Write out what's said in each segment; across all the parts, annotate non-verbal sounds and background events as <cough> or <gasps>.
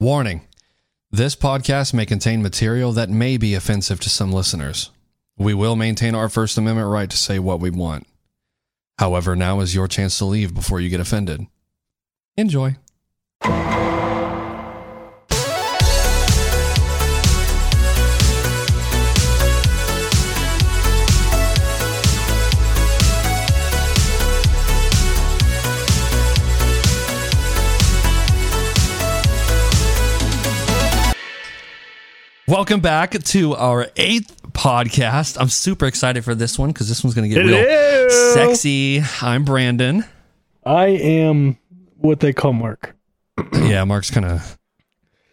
Warning this podcast may contain material that may be offensive to some listeners. We will maintain our First Amendment right to say what we want. However, now is your chance to leave before you get offended. Enjoy. Welcome back to our eighth podcast. I'm super excited for this one because this one's going to get real sexy. I'm Brandon. I am what they call Mark. <clears throat> Yeah, Mark's kind of.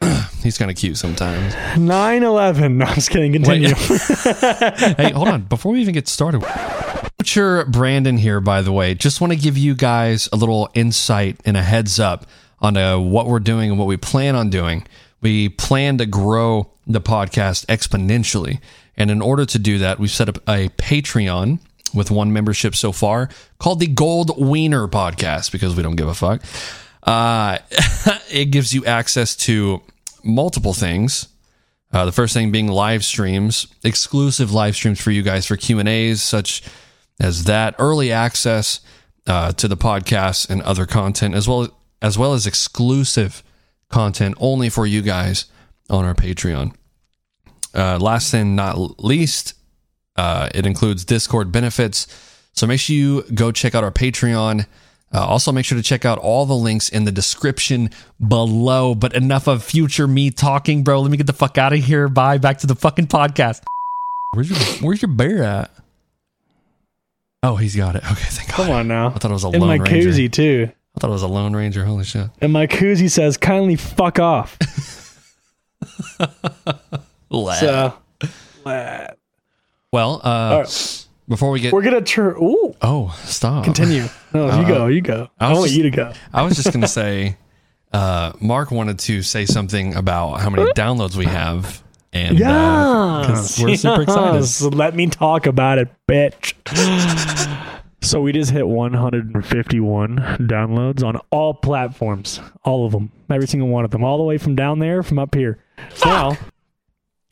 <clears throat> He's kind of cute sometimes. 9 11. No, I'm just kidding. Continue. <laughs> hey, hold on. Before we even get started, Butcher Brandon here, by the way, just want to give you guys a little insight and a heads up on uh, what we're doing and what we plan on doing. We plan to grow the podcast exponentially. And in order to do that, we've set up a Patreon with one membership so far called the Gold Wiener Podcast because we don't give a fuck. Uh, <laughs> it gives you access to multiple things. Uh, the first thing being live streams, exclusive live streams for you guys for Q and A's, such as that, early access uh, to the podcast and other content, as well as well as exclusive content only for you guys on our Patreon. Uh, last and not least, uh, it includes Discord benefits. So make sure you go check out our Patreon. Uh, also, make sure to check out all the links in the description below. But enough of future me talking, bro. Let me get the fuck out of here. Bye. Back to the fucking podcast. Where's your Where's your bear at? Oh, he's got it. Okay, thank God. Come on now. I thought it was a In my Ranger. koozie, too. I thought it was a Lone Ranger. Holy shit. And my koozie says, kindly fuck off. <laughs> so, uh, well, uh, right. before we get we're going to turn. Ooh, oh, stop. continue. No, you Uh, go. You go. I I, want just- you to go. I was just gonna say, uh, Mark wanted to say something about how many downloads we have, and uh, Yeah. 'cause we're super excited. Let me talk about it, bitch. <gasps> <laughs> so we just hit 151 downloads on all platforms, all of them, every single one of them, all the way from down there, from up here. Now,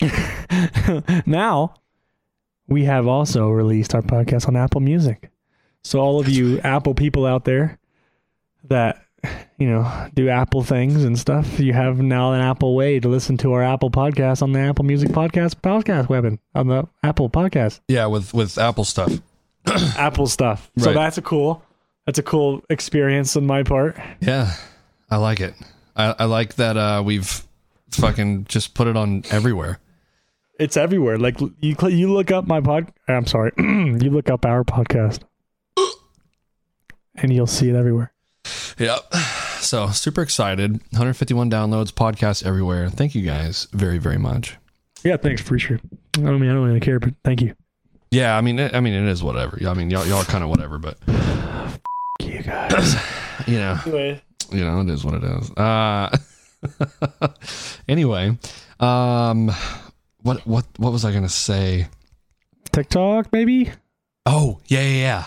<laughs> now we have also released our podcast on Apple Music. So all of you Apple people out there that you know do Apple things and stuff, you have now an Apple way to listen to our Apple podcast on the Apple Music podcast podcast weapon on the Apple podcast yeah, with with Apple stuff. <coughs> Apple stuff. So Right. that's a cool that's a cool experience on my part. Yeah, I like it. I, I like that uh, we've fucking just put it on everywhere. It's everywhere. Like you cl- you look up my pod. I'm sorry, <clears throat> you look up our podcast, and you'll see it everywhere. Yep. So super excited. 151 downloads, podcast everywhere. Thank you guys very very much. Yeah, thanks. Appreciate it. I don't mean I don't really care, but thank you. Yeah, I mean, it, I mean, it is whatever. I mean, y'all, y'all are kind of whatever, but <laughs> You guys. <clears throat> you know, anyway, you know, it is what it is. Uh, <laughs> anyway, um, what what what was I gonna say? TikTok, maybe. Oh yeah yeah yeah.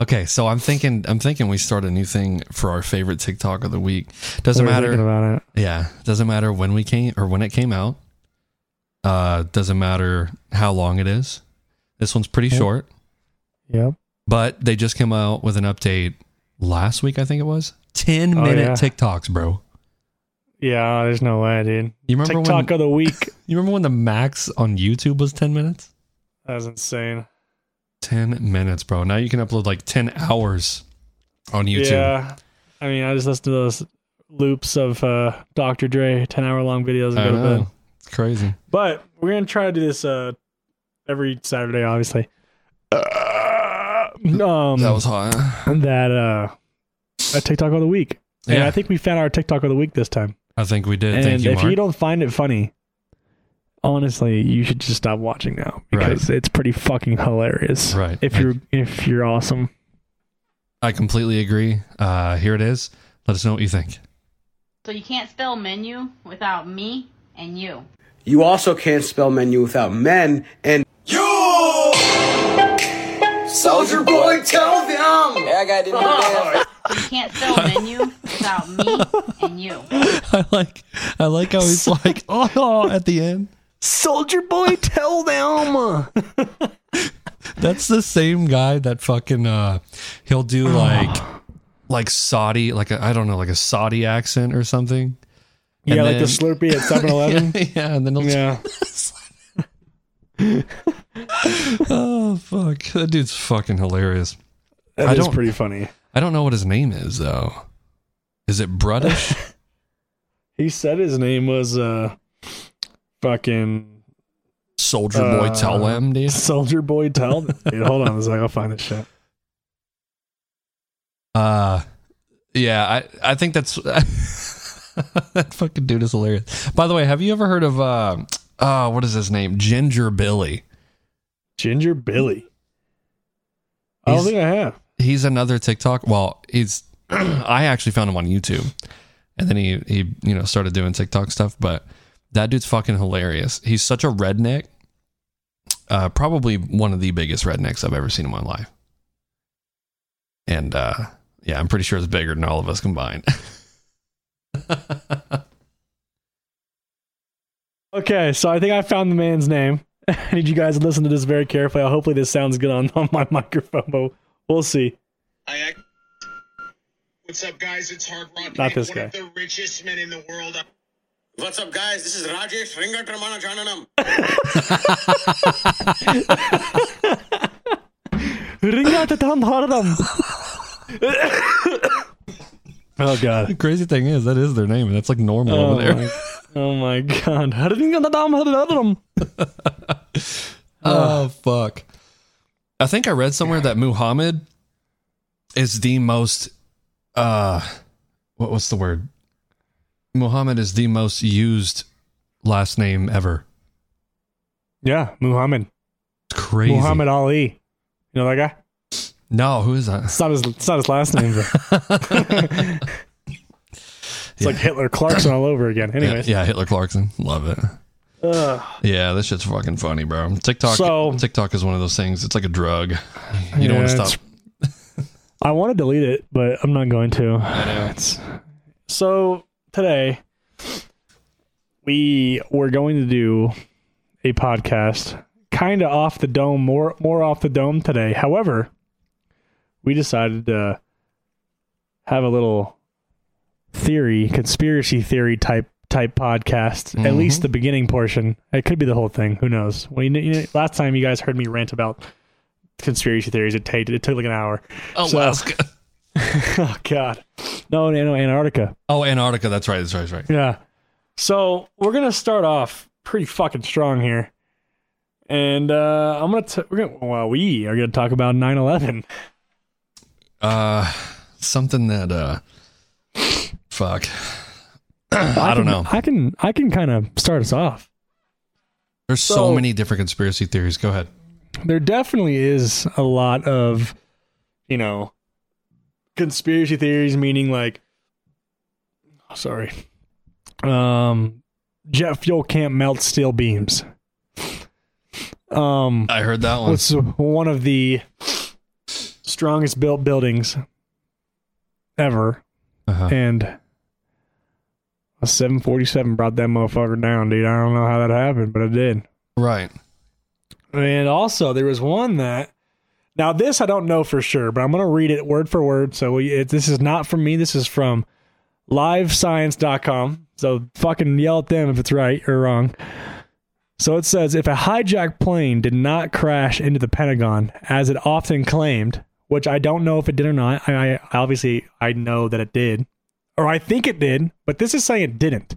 Okay, so I'm thinking I'm thinking we start a new thing for our favorite TikTok of the week. Doesn't We're matter. about it. Yeah, doesn't matter when we came or when it came out. Uh, doesn't matter how long it is. This one's pretty Yep. short, Yep. but they just came out with an update last week. I think it was 10 minute yeah. TikToks, bro. Yeah, there's no way, dude. You remember TikTok when? of the week. <laughs> You remember when the max on YouTube was ten minutes? That's insane. 10 minutes, bro. Now you can upload like 10 hours on YouTube. Yeah. I mean, I just listen to those loops of uh, Dr. Dre 10 hour long videos and I go to know. bed. It's crazy. But we're going to try to do this uh, every Saturday, obviously. Uh, um, That was hot. that uh, a TikTok of the week. And Yeah. I think we found our TikTok of the week this time. I think we did. and Thank you, if Mark. you don't find it funny, honestly, you should just stop watching now because it's pretty fucking hilarious. right. If you're if you're awesome. I, completely agree. Uh, here it is. Let us know what you think. So you can't spell menu without me and you. You also can't spell menu without men and Soldier boy, tell them. Yeah, I got it. So you can't spell menu without without me and you. <laughs> I like I like how he's like oh at the end. Soldier boy, tell them. <laughs> That's the same guy that fucking uh he'll do <sighs> like like Saudi like I I don't know like a Saudi accent or something. yeah, And like the then- Slurpee at <laughs> 7-Eleven. yeah, yeah, and then he'll yeah. <laughs> oh fuck that dude's fucking hilarious. That I is pretty funny. I don't know what his name is though. Is it Brutish? <laughs> He said his name was uh fucking Soldier Boy Uh, Tell him, dude. <laughs> Soldier Boy Tell. Dude, hold on a second, I'll find this shit. Uh yeah, I I think that's that fucking dude is hilarious. By the way, have you ever heard of uh uh what is his name? Ginger Billy. Ginger Billy. I don't He's- think I have. He's another TikTok. Well, he's <clears throat> I actually found him on YouTube. And then he he you know started doing TikTok stuff, but that dude's fucking hilarious. He's such a redneck. Uh probably one of the biggest rednecks I've ever seen in my life. And uh yeah, I'm pretty sure it's bigger than all of us combined. <laughs> Okay, so I think I found the man's name. <laughs> I need you guys to listen to this very carefully. Hopefully, this sounds good on, <laughs> on my microphone, but we'll see. I What's up, guys? It's Hard Rock. Not this one guy. of the richest men in the world. What's up, guys? This is Rajesh Ringatramana Jananam. <laughs> oh god. the crazy thing is that is their name, and that's like normal Oh over there. my, oh my god. Oh fuck. I think I read somewhere that Muhammad is the most uh what what's the word? Muhammad is the most used last name ever. Yeah, Muhammad. It's crazy. Muhammad Ali. You know that guy? No, who is that? It's not his it's not his last name though. <laughs> It's like Hitler Clarkson all over again. Anyways. Yeah, Hitler Clarkson. Love it. Ugh. Yeah, this shit's fucking funny, bro. TikTok So- TikTok is one of those things. It's like a drug. You don't want to stop. <laughs> I want to delete it, but I'm not going to. I know. It's, so today we were going to do a podcast, kind of off the dome, more more off the dome today. However, we decided to have a little theory, conspiracy theory type type podcast. At Mhm. least the beginning portion. It could be the whole thing. Who knows? Well, you know, you know, last time you guys heard me rant about conspiracy theories, it took it took like an hour. So- Alaska. <laughs> oh God, no, no, no, Antarctica. Oh, Antarctica. That's right. That's right. That's right. Yeah. So we're gonna start off pretty fucking strong here, and uh, I'm gonna t- we're gonna well we are gonna talk about 9/11. Uh, something that uh, fuck. I don't can- know. I can I can kind of start us off. There's so, So- many different conspiracy theories. Go ahead. There definitely is a lot of, you know, conspiracy theories. Meaning like, sorry, um, jet fuel can't melt steel beams. Um, I heard that one. It's one of the strongest built buildings ever, Uh-huh. and a 747 brought that motherfucker down, dude. I don't know how that happened, but it did. Right. And also, there was one that. Now, this I don't know for sure, but I'm going to read it word for word. So we, it, this is not from me. This is from livescience.com. So fucking yell at them if it's right or wrong. So it says if a hijacked plane did not crash into the Pentagon, as it often claimed, which I don't know if it did or not. I, I obviously I know that it did, or I think it did, but this is saying it didn't.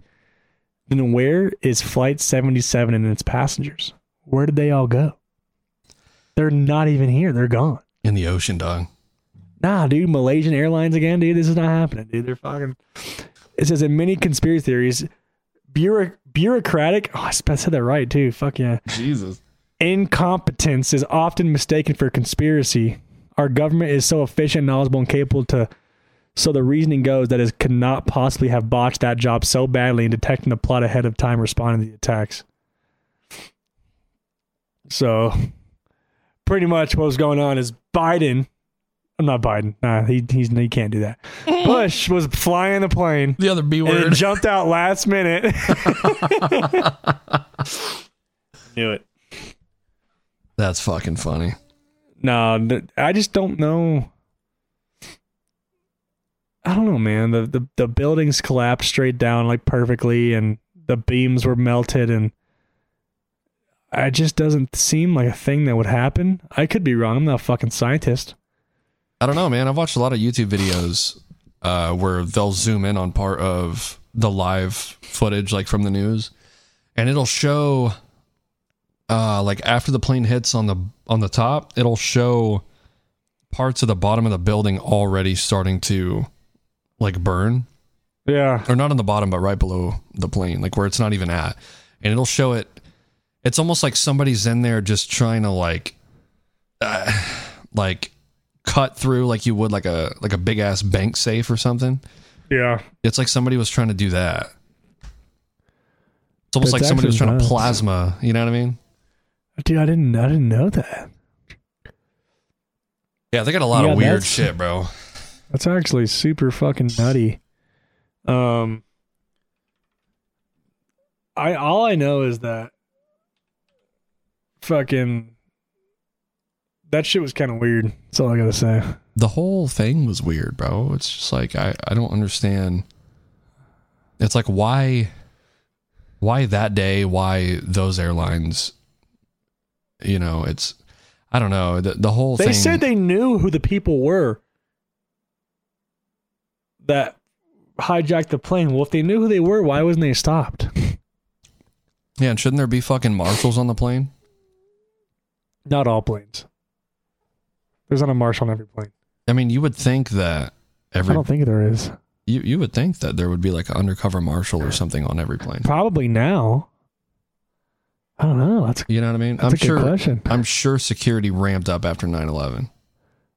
Then where is Flight 77 and its passengers? Where did they all go? They're not even here. They're gone. In the ocean, dog. Nah, dude, Malaysian Airlines again, dude. This is not happening, dude. They're fucking. It says in many conspiracy theories, bureau- bureaucratic. Oh, I sp- said that right too. Fuck yeah. Jesus. Incompetence is often mistaken for conspiracy. Our government is so efficient, knowledgeable, and capable to. So the reasoning goes that it could not possibly have botched that job so badly in detecting the plot ahead of time, responding to the attacks. So, pretty much what was going on is Biden I'm not Biden. Nah, he he's he can't do that. <laughs> Bush was flying the plane The other B and word. jumped out last minute. <laughs> Knew it. That's fucking funny. No, I just don't know. I don't know, man. The, the the buildings collapsed straight down like perfectly, and the beams were melted, and it just doesn't seem like a thing that would happen. I could be wrong. I'm not a fucking scientist. I don't know, man. I've watched a lot of YouTube videos uh, where they'll zoom in on part of the live footage, like from the news, and it'll show, uh, like after the plane hits on the on the top, it'll show parts of the bottom of the building already starting to like burn, Yeah, or not on the bottom, but right below the plane, like where it's not even at, and it'll show it. It's almost like somebody's in there just trying to like, uh, like cut through like you would like a like a big ass bank safe or something. yeah. It's like somebody was trying to do that. It's almost That's like somebody was trying to plasma. You know what I mean? Dude, I didn't I didn't know that. Yeah, they got a lot Yeah, of weird shit, bro. That's actually super fucking nutty. Um I all I know is that fucking that shit was kind of weird. That's all I got to say. The whole thing was weird, bro. It's just like I I don't understand. It's like why why that day? Why those airlines? You know, it's I don't know. The the whole They thing. said they knew who the people were that hijacked the plane. Well, if they knew who they were, why wasn't they stopped? yeah, and shouldn't there be fucking marshals on the plane? Not all planes. There's not a marshal on every plane. I mean, you would think that every. I don't think there is. you you would think that there would be like an undercover marshal or something on every plane. Probably now. I don't know. That's, You know what I mean? that's I'm a good sure. question. I'm sure security ramped up after 9/11.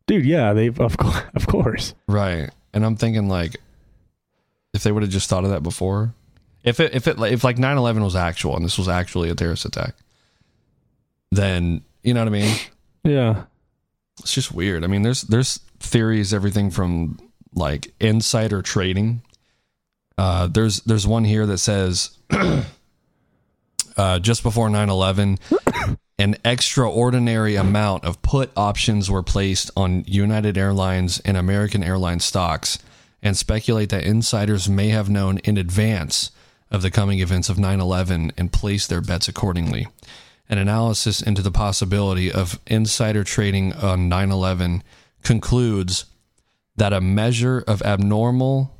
Dude, yeah, they've of course, <laughs> of course. Right. And I'm thinking like if they would have just thought of that before. If it if it if like 9/11 was actual and this was actually a terrorist attack, then you know what I mean? Yeah. It's just weird. I mean, there's there's theories everything from like insider trading. Uh, there's there's one here that says <clears throat> uh, just before 9/11, an extraordinary amount of put options were placed on United Airlines and American Airlines stocks, and speculate that insiders may have known in advance of the coming events of 9/11 and placed their bets accordingly. An analysis into the possibility of insider trading on 9 11 concludes that a measure of abnormal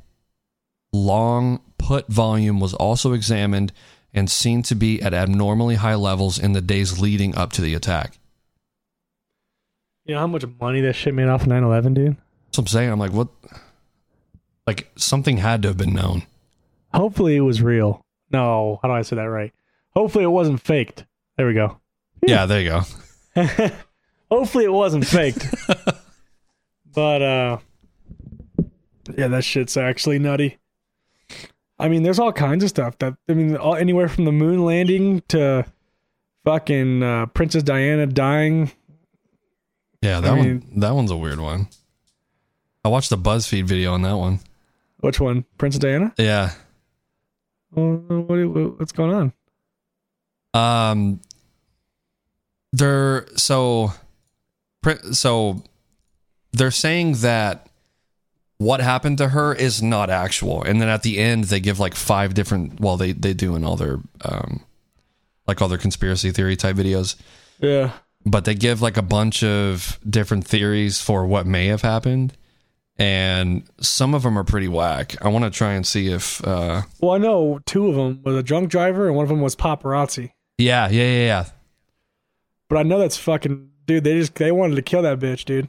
long put volume was also examined and seen to be at abnormally high levels in the days leading up to the attack. You know how much money that shit made off of 9 11, dude? So I'm saying, I'm like, what? Like, something had to have been known. Hopefully it was real. No, how do I say that right? Hopefully it wasn't faked. There we go. Yeah, there you go. <laughs> Hopefully it wasn't faked. <laughs> but uh yeah, that shit's actually nutty. I mean, there's all kinds of stuff that I mean, all, anywhere from the moon landing to fucking uh, Princess Diana dying. Yeah, that I one. That one's a weird one. I watched the BuzzFeed video on that one. Which one? Princess Diana? Yeah. Well, what, what's going on? Um, they're so, so they're saying that what happened to her is not actual, and then at the end they give like five different. Well, they they do in all their um, like all their conspiracy theory type videos, Yeah. but they give like a bunch of different theories for what may have happened, and some of them are pretty whack. I want to try and see if. uh Well, I know two of them was a drunk driver and one of them was paparazzi. Yeah, yeah, yeah, yeah. But I know that's fucking dude. They just they wanted to kill that bitch, dude.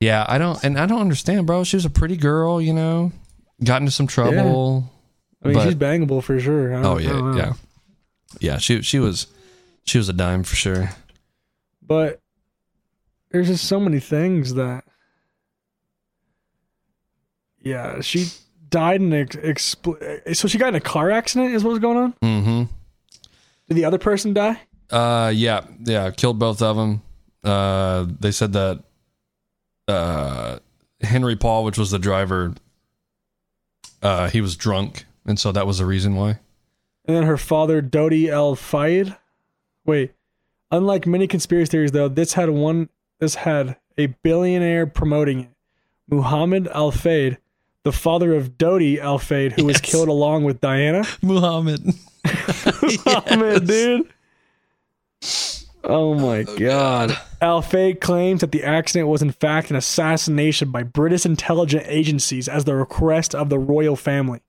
Yeah, I don't, and I don't understand, bro. She was a pretty girl, you know, got into some trouble. I mean, But- she's bangable for sure. I don't- Oh yeah, yeah, yeah. She she was she was a dime for sure. But there's just so many things that. Yeah, she died in an ex- expl- So she got in a car accident. Is what was going on? Mm-hmm. Did the other person die? Uh, yeah, yeah, killed both of them. Uh, they said that uh, Henry Paul, which was the driver, uh, he was drunk, and so that was the reason why. And then her father, Dodi El Fayed. Wait, unlike many conspiracy theories, though, this had one. This had a billionaire promoting it. Muhammad Al Fayed, the father of Dodi Al Fayed, who was killed along with Diana. <laughs> Muhammad. <laughs> Muhammad, <laughs> dude. Oh my oh, god. Al Fayed claims that the accident was in fact an assassination by British intelligence agencies as the request of the royal family.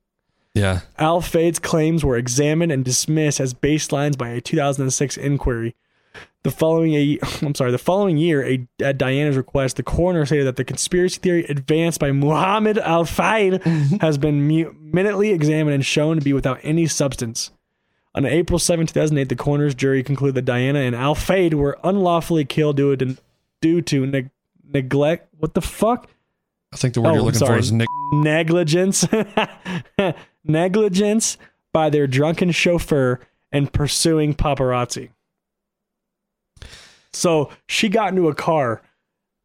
Yeah, Al Fayed's claims were examined and dismissed as baselines by a 2006 inquiry. The following a, <laughs> I'm sorry, the following year, a, at Diana's request, the coroner stated that the conspiracy theory advanced by Muhammad Al Fayed <laughs> has been mu- minutely examined and shown to be without any substance. On April 7, 2008, the coroner's jury concluded that Diana and Al Fayed were unlawfully killed due to due to neg- neglect. What the fuck? I think the word Oh, you're looking for is negligence <laughs> negligence by their drunken chauffeur and pursuing paparazzi so she got into a car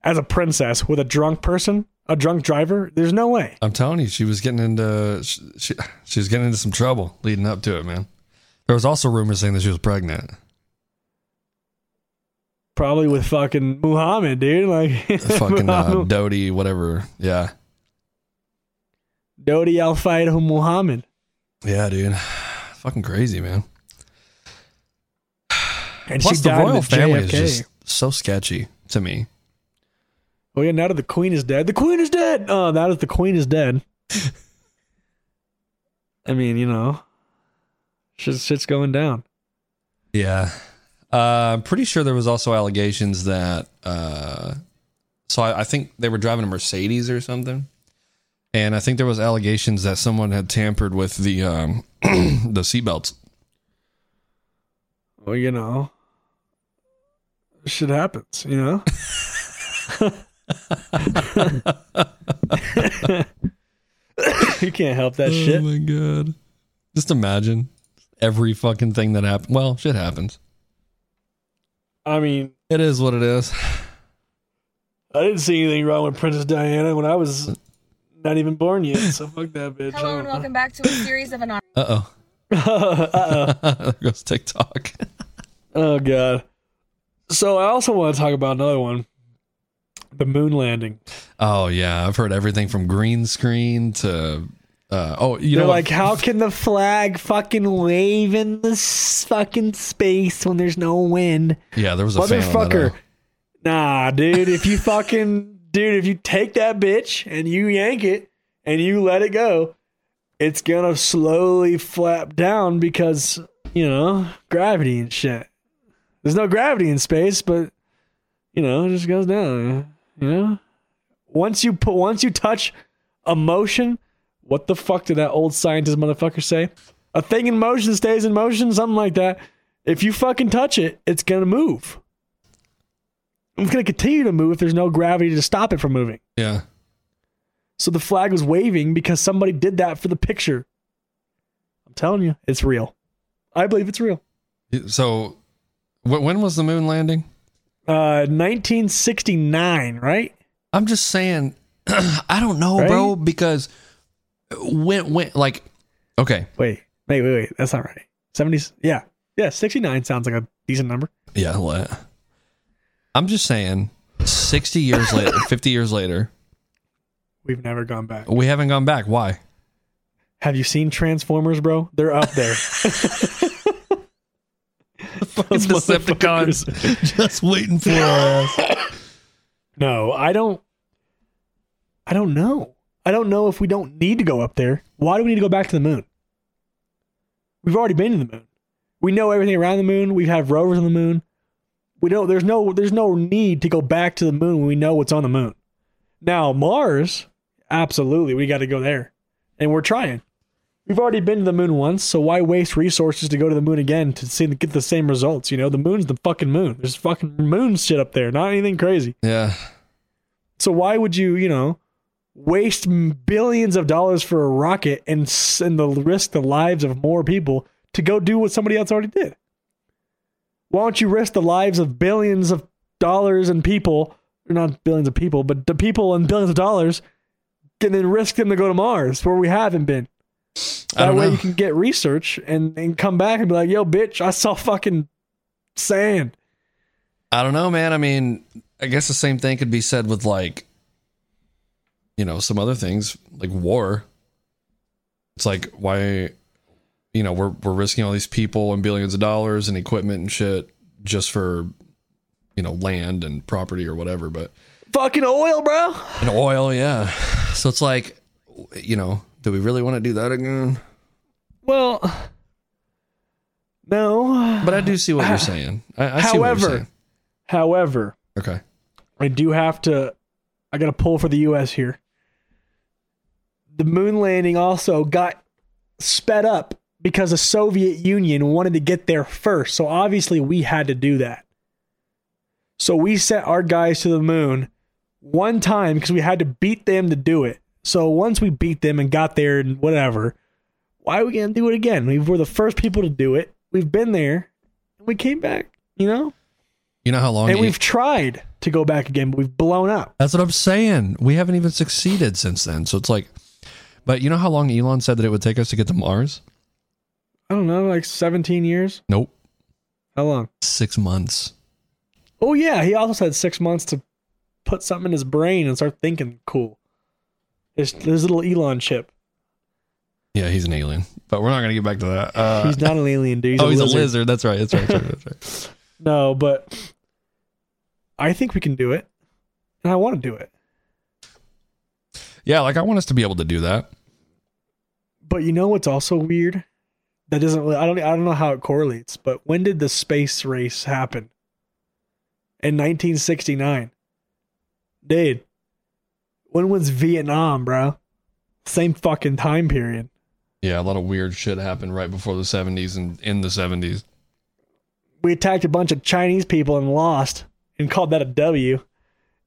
as a princess with a drunk person a drunk driver there's no way I'm telling you, she was getting into she, she was getting into some trouble leading up to it, man. There was also rumors saying that she was pregnant. probably with fucking muhammad dude like <laughs> Fucking uh, Dodi, whatever. Yeah, dodi al Fayed muhammad yeah, dude. Fucking crazy, man. and Plus, she the royal family JFK. is just so sketchy to me. oh yeah now that the queen is dead the queen is dead oh now that the queen is dead <laughs> i mean you know shit's, shit's going down Yeah. Uh, I'm pretty sure there was also allegations that. Uh, so I, I think they were driving a Mercedes or something, and I think there was allegations that someone had tampered with the um, <clears throat> the seatbelts. Well, you know, shit happens, you know? <laughs> <laughs> you can't help that Oh shit. Oh my god! Just imagine every fucking thing that happened. Well, shit happens. I mean, It is what it is. I didn't see anything wrong with Princess Diana when I was not even born yet, so <laughs> fuck that bitch. Hello and welcome back to a series of anonymous. Uh oh. Uh-oh. <laughs> <laughs> there goes TikTok. Oh, God. So I also want to talk about another one the moon landing. Oh yeah, I've heard everything from green screen to. Uh, oh, you They're know, what? like, how can the flag fucking wave in the fucking space when there's no wind? yeah, there was a fan on that, Motherfucker. uh, Nah, dude, if you fucking dude, if you take that bitch and you yank it and you let it go, it's gonna slowly flap down because, you know, gravity and shit. There's no gravity in space, but you know, it just goes down. You know? Once you put once you touch a motion, what the fuck did that old scientist motherfucker say? A thing in motion stays in motion, something like that. If you fucking touch it, it's gonna move. It's to continue to move if there's no gravity to stop it from moving. yeah. So the flag was waving because somebody did that for the picture. I'm telling you, it's real. I believe it's real. So, wh- when was the moon landing? Uh, 1969, right? I'm just saying, <clears throat> I don't know, bro, because when when like, okay, Wait, wait, wait, wait. That's not right. 70s. Yeah, yeah. 69 sounds like a decent number. yeah, let. I'm just saying, sixty years later, <laughs> fifty years later, We've never gone back. we haven't gone back. Why? Have you seen Transformers, bro? They're up there. <laughs> Those Decepticons just waiting for us. No, I don't. I don't know. I don't know if we don't need to go up there. Why do we need to go back to the moon? We've already been to the moon. We know everything around the moon. We have rovers on the moon. We don't. There's no. There's no need to go back to the moon when we know what's on the moon. Now Mars, absolutely, we got to go there, and we're trying. We've already been to the moon once, so why waste resources to go to the moon again to see to get the same results? You know, the moon's the fucking moon. There's fucking moon shit up there, not anything crazy. Yeah, So why would you, you know, waste billions of dollars for a rocket and and the risk the lives of more people to go do what somebody else already did? Why don't you risk the lives of billions of dollars and people, or not billions of people, but the people and billions of dollars, and then risk them to go to Mars where we haven't been? That way know. you can get research and, and come back and be like, yo, bitch, I saw fucking sand. I don't know, man. I mean, I guess the same thing could be said with like, you know, some other things like war. It's like why, you know, we're we're risking all these people and billions of dollars and equipment and shit just for, you know, land and property or whatever. But Fucking oil, bro. and oil, yeah. So it's like, you know, do we really want to do that again? Well, no. But I do see what you're saying. I, I see what you're However, saying. however, Okay. I do have to. I got to pull for the U.S. here. The moon landing also got sped up because the Soviet Union wanted to get there first. So obviously we had to do that. So we sent our guys to the moon one time because we had to beat them to do it. So once we beat them and got there and whatever, why are we going to do it again? We were the first people to do it. We've been there and we came back, you know? You know how long? And we've tried to go back again, but we've blown up. That's what I'm saying. We haven't even succeeded since then. So it's like, but you know how long Elon said that it would take us to get to Mars? I don't know, like 17 years? Nope, How long? six months. Oh, yeah. He also said six months to put something in his brain and start thinking cool. His, his little Elon chip. Yeah, he's an alien. But we're not gonna get back to that. Uh, He's not an alien, dude. He's <laughs> oh, a he's lizard. a lizard. That's right. That's right. That's right. That's right. <laughs> No, but I think we can do it. And I want to do it. Yeah, like I want us to be able to do that. But you know what's also weird? That doesn't really, I don't I don't know how it correlates, but when did the space race happen? In 1969. Dude. When was Vietnam, bro? Same fucking time period. Yeah, a lot of weird shit happened right before the 70s and in the 70s. We attacked a bunch of Chinese people and lost and called that a W.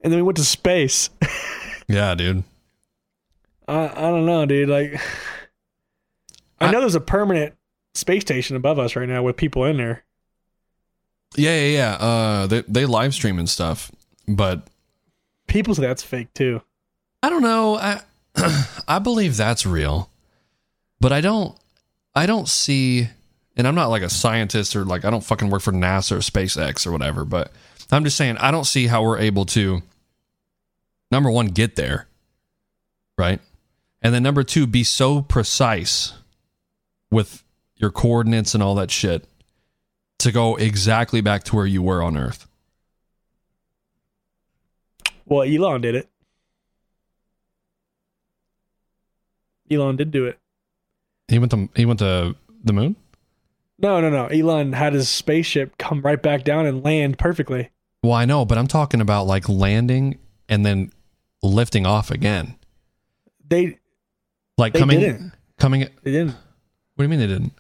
And then we went to space. <laughs> Yeah, dude. I I don't know, dude. Like I I- know there's a permanent space station above us right now with people in there. Yeah, yeah, yeah. Uh, they they live stream and stuff, but People say that's fake too. I don't know. I <clears throat> I believe that's real, but I don't. I don't see, and I'm not like a scientist or like I don't fucking work for NASA or SpaceX or whatever. But I'm just saying I don't see how we're able to. Number one, get there, right, and then number two, be so precise with your coordinates and all that shit to go exactly back to where you were on Earth. Well, Elon did it. Elon did do it. He went to he went to the moon. No, no, no. Elon had his spaceship come right back down and land perfectly. Well, I know, but I'm talking about like landing and then lifting off again. They Like They coming didn't. coming they didn't. What do you mean they didn't?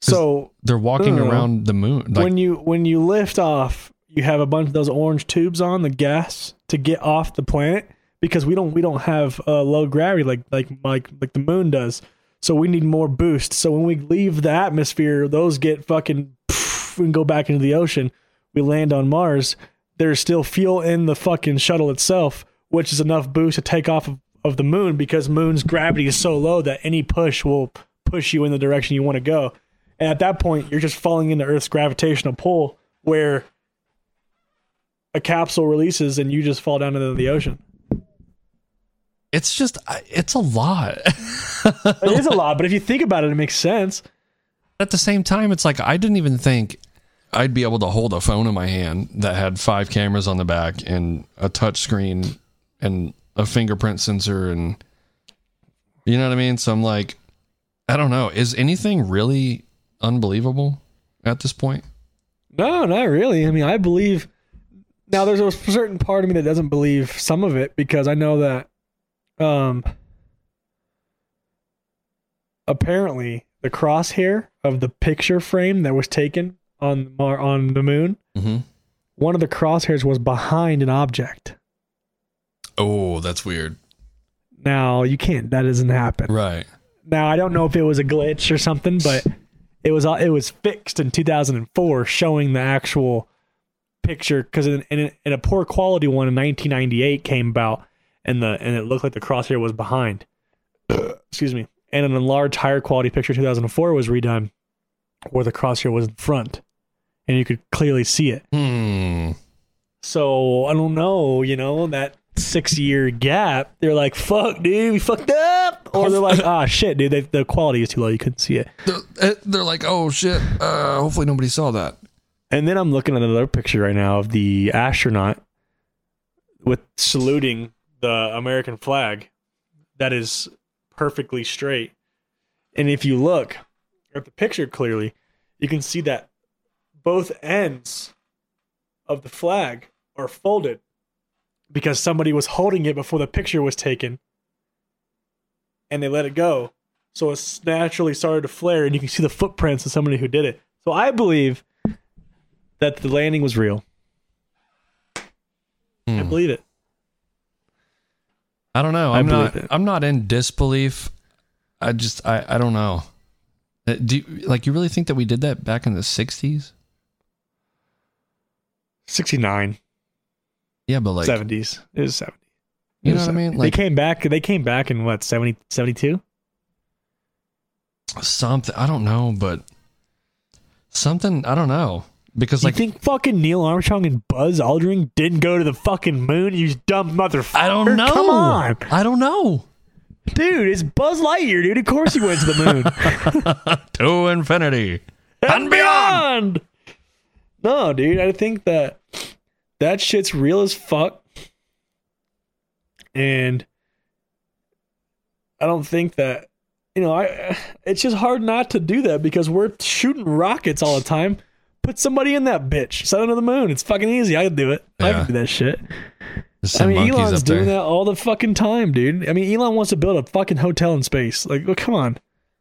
So They're walking no. around the moon. Like when you when you lift off, you have a bunch of those orange tubes on the gas to get off the planet because we don't we don't have uh, low gravity like like like like the moon does. So we need more boost. So when we leave the atmosphere, those get fucking and go back into the ocean. We land on Mars. There's still fuel in the fucking shuttle itself, which is enough boost to take off of, the moon because moon's gravity is so low that any push will push you in the direction you want to go. And at that point, you're just falling into Earth's gravitational pull where a capsule releases and you just fall down into the ocean. it's just it's a lot. It is a <laughs> lot, but if you think about it, it makes sense. At the same time, it's like I didn't even think I'd be able to hold a phone in my hand that had five cameras on the back and a touch screen and a fingerprint sensor and you know what I mean? So I'm like I don't know. Is anything really unbelievable at this point? No, not really. I mean, I believe. Now, there's a certain part of me that doesn't believe some of it because I know that, um, apparently the crosshair of the picture frame that was taken on Mar- on the moon, Mm-hmm. one of the crosshairs was behind an object. Oh, that's weird. Now you can't. That doesn't happen. Right. Now I don't know if it was a glitch or something, but it was it was fixed in 2004, showing the actual picture because in, in, a- in a poor quality one in 1998 came about, and the and it looked like the crosshair was behind. <clears throat> Excuse me. And an enlarged, higher quality picture 2004 was redone, where the crosshair was in front, and you could clearly see it. Hmm. So I don't know, you know, that six year gap, they're like, fuck, dude, we fucked up. Or they're like, ah, shit, dude, they, the quality is too low. You couldn't see it. They're, they're like, oh shit. Uh, hopefully nobody saw that. And then I'm looking at another picture right now of the astronaut with saluting the American flag that is perfectly straight. And if you look at the picture clearly, you can see that both ends of the flag are folded because somebody was holding it before the picture was taken and they let it go. So it naturally started to flare and you can see the footprints of somebody who did it. So I believe that the landing was real. I Hmm. believe it. I don't know. I I'm not. it. I'm not in disbelief. I just. I. I don't know. Uh, Do you, like you really think that we did that back in the '60s? 69, Yeah, but like 70s. It was 70. It you know what I mean? Like they came back. They came back in what 70, 72? something. I don't know, but something. I don't know because You like think fucking Neil Armstrong and Buzz Aldrin didn't go to the fucking moon? You dumb motherfucker! I don't know. Come on, I don't know. dude. It's Buzz Lightyear, dude. Of course he went to the moon <laughs> <laughs> To infinity. and beyond. No, dude. I think that that shit's real as fuck, and I don't think that you know. I it's just hard not to do that because we're shooting rockets all the time. Put somebody in that bitch. Send them to the moon. It's fucking easy. I can do it. I can do that shit. I mean, Elon's doing that all the fucking time, dude. I mean, Elon wants to build a fucking hotel in space. Like, well, come on.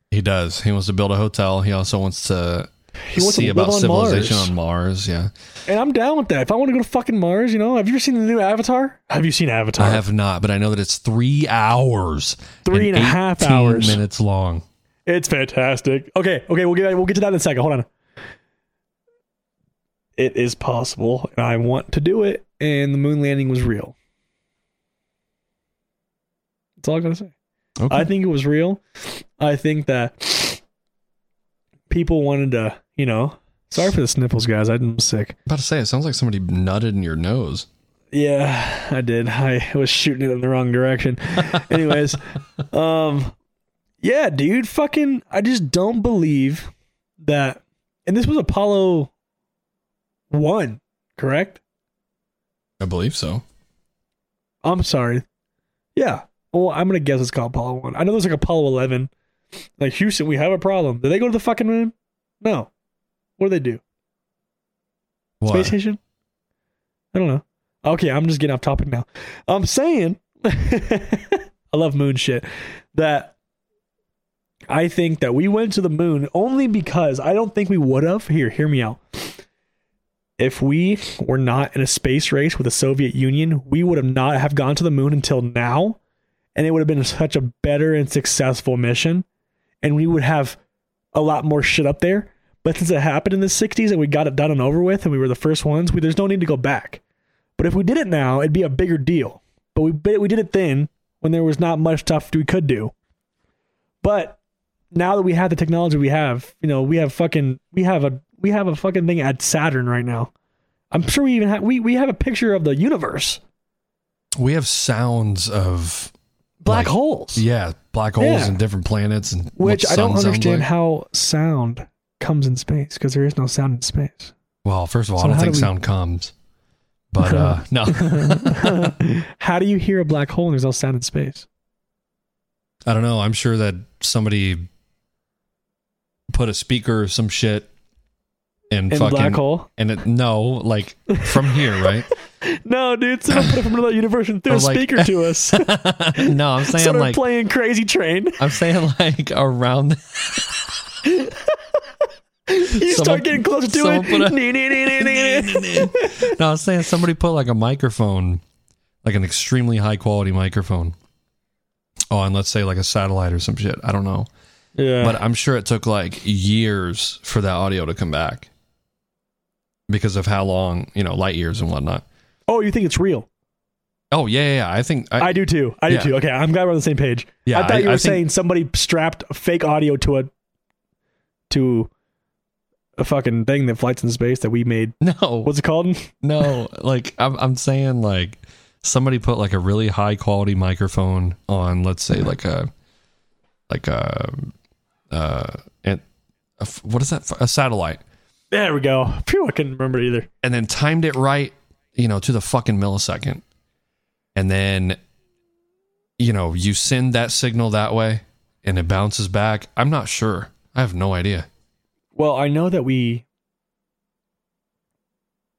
He does. He wants to build a hotel. He also wants to He wants see to about live on civilization Mars. on Mars. Yeah, And I'm down with that. If I want to go to fucking Mars, you know, have you ever seen the new Avatar? Have you seen Avatar? I have not, but I know that it's three hours, Three and a half 18 hours. minutes long. It's fantastic. Okay, okay, we'll get we'll get to that in a second. Hold on. It is possible, and I want to do it. And the moon landing was real. That's all I gotta say. Okay. I think it was real. I think that people wanted to, you know. Sorry for the sniffles, guys. I'm sick. about to say, it sounds like somebody nutted in your nose. Yeah, I did. I was shooting it in the wrong direction. <laughs> Anyways, um yeah, dude, fucking I just don't believe that and this was Apollo 1, correct? I believe so. I'm sorry. Yeah. Well, I'm going to guess it's called Apollo 1. I know there's like Apollo 11. Like Houston, we have a problem. Did they go to the fucking moon? No. What do they do? What? Space station? I don't know. Okay, I'm just getting off topic now. I'm saying <laughs> I love moon shit. That I think that we went to the moon only because I don't think we would have. Here, hear me out. If we were not in a space race with the Soviet Union, we would have not have gone to the moon until now, and it would have been such a better and successful mission, and we would have a lot more shit up there. But since it happened in the 60s and we got it done and over with, and we were the first ones, we, there's no need to go back. But if we did it now, it'd be a bigger deal. But we we did it then when there was not much stuff we could do. But now that we have the technology we have, you know, we have fucking we have a we have a fucking thing at Saturn right now. I'm sure we even have we we have a picture of the universe, We have sounds of black Like, holes. yeah, black holes Yeah. and different planets and which I don't understand like. how sound comes in space because there is no sound in space. Well, first of all, So I don't think do we- sound comes, but uh, <laughs> no, <laughs> how do you hear a black hole and there's no sound in space? I don't know. I'm sure that somebody put a speaker or some shit and In fucking black hole? and it no like from here, right? <laughs> No, dude, someone put it from another universe and threw Or a like- speaker to us. <laughs> no, I'm saying Started like playing Crazy Train. I'm saying like around. <laughs> You Someone- start getting closer to put a- it. <laughs> no, I was saying somebody put like a microphone, like an extremely high quality microphone, Oh, on let's say like a satellite or some shit. I don't know, Yeah. But I'm sure it took like years for that audio to come back because of how long, you know, light years and whatnot. Oh, you think it's real? Oh yeah, yeah. yeah. I think I, I, do too. I do Yeah. too. Okay, I'm glad we're on the same page. Yeah, I thought I- you were I think- saying somebody strapped fake audio to a to a fucking thing that flies in space that we made. <laughs> no, What's it called? <laughs> no. Like I'm, I'm saying, like somebody put like a really high quality microphone on, let's say, like a, like a, uh, and a what is that? A satellite, There we go. Phew, I couldn't remember either. and then timed it right, you know, to the fucking millisecond, and then, you know, you send that signal that way, and it bounces back. I'm not sure. I have no idea. Well, I know that we.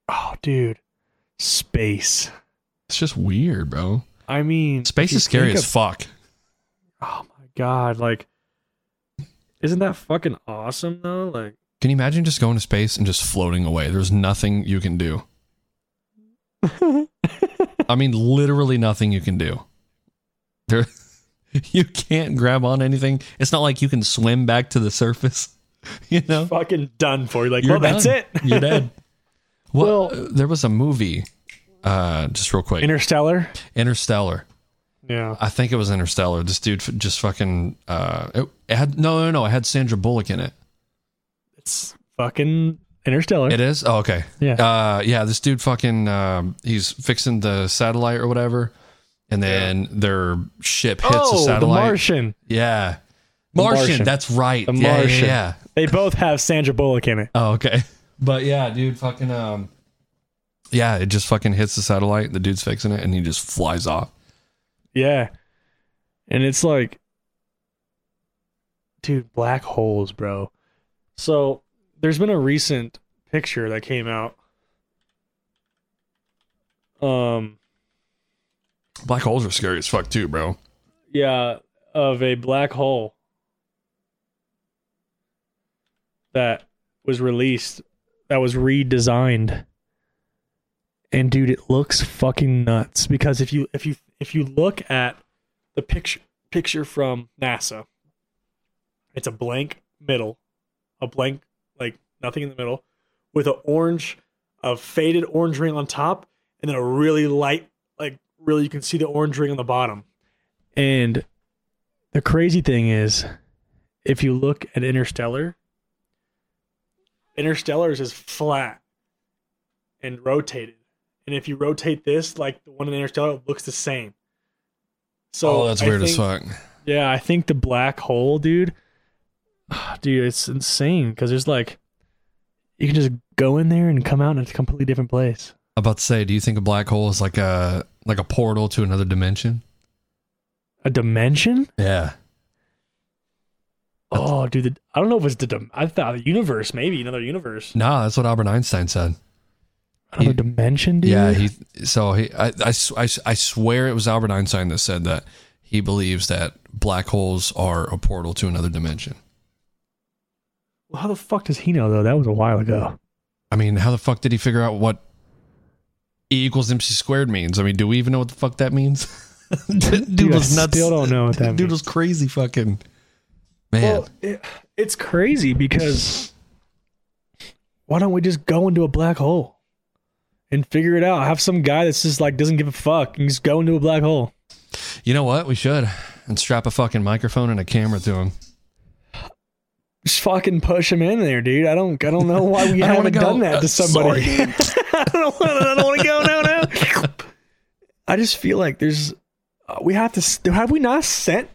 Oh, dude, space. It's just weird, bro. I mean, Space is scary think as of- fuck. Oh my god! Like, isn't that fucking awesome though? Like, Can you imagine just going to space and just floating away? There's nothing you can do. <laughs> I mean, literally nothing you can do. There, <laughs> you can't grab on anything. It's not like you can swim back to the surface. <laughs> You know, fucking done for. You're like, You're well, that's it. You're dead. Well, Well- uh, there was a movie, uh, just real quick, Interstellar. Interstellar. Yeah. I think it was Interstellar. This dude just fucking. Uh, it, it had no, no, no. It had Sandra Bullock in it. It's fucking Interstellar. It is. Oh, okay. Yeah. Uh, yeah. This dude fucking. Um, he's fixing the satellite or whatever, and then their ship hits oh, the the satellite. Martian. Yeah. The Martian, Martian. That's right. The yeah, yeah, Martian. Yeah. They both have Sandra Bullock in it. Oh, okay. <laughs> But yeah, dude, fucking. Um. Yeah, it just fucking hits the satellite. The dude's fixing it, and he just flies off. Yeah. And it's like, dude, black holes, bro. So there's been a recent picture that came out. Um, Black holes are scary as fuck too, bro. yeah, of a black hole that was released, that was redesigned. And dude, it looks fucking nuts because if you if you if you look at the picture picture from NASA, it's a blank middle, a blank like nothing in the middle, with an orange, a faded orange ring on top, and then a really light, like really you can see the orange ring on the bottom. And the crazy thing is, if you look at Interstellar, Interstellar's is flat and rotated. And if you rotate this, like the one in Interstellar, it looks the same. So oh, that's I weird as fuck. Yeah, I think the black hole, dude. <sighs> Dude, it's insane because there's like, you can just go in there and come out in a completely different place. I'm about to say, do you think a black hole is like a like a portal to another dimension? A dimension? Yeah. Oh, dude, the, I don't know if it's the. dim- I thought the universe, maybe another universe. No, that's what Albert Einstein said. Another He- dimension, dude. Yeah, he. So he, I I I swear it was Albert Einstein that said that he believes that black holes are a portal to another dimension. Well, how the fuck does he know though? That was a while ago. I mean, how the fuck did he figure out what E equals MC squared means? I mean, do we even know what the fuck that means? <laughs> <laughs> dude, Dude, I was nuts. still don't know what that Dude means. was crazy, fucking man. Well, it, it's crazy because why don't we just go into a black hole and figure it out? Have some guy that's just like doesn't give a fuck and just go into a black hole. you know what? We should and strap a fucking microphone and a camera to him. Just fucking push him in there, dude. I don't, I don't know why we <laughs> <laughs> I don't wanna haven't done that Uh, to somebody. sorry, I don't want, to go. No, no. I just feel like there's, uh, we have to. Have we not sent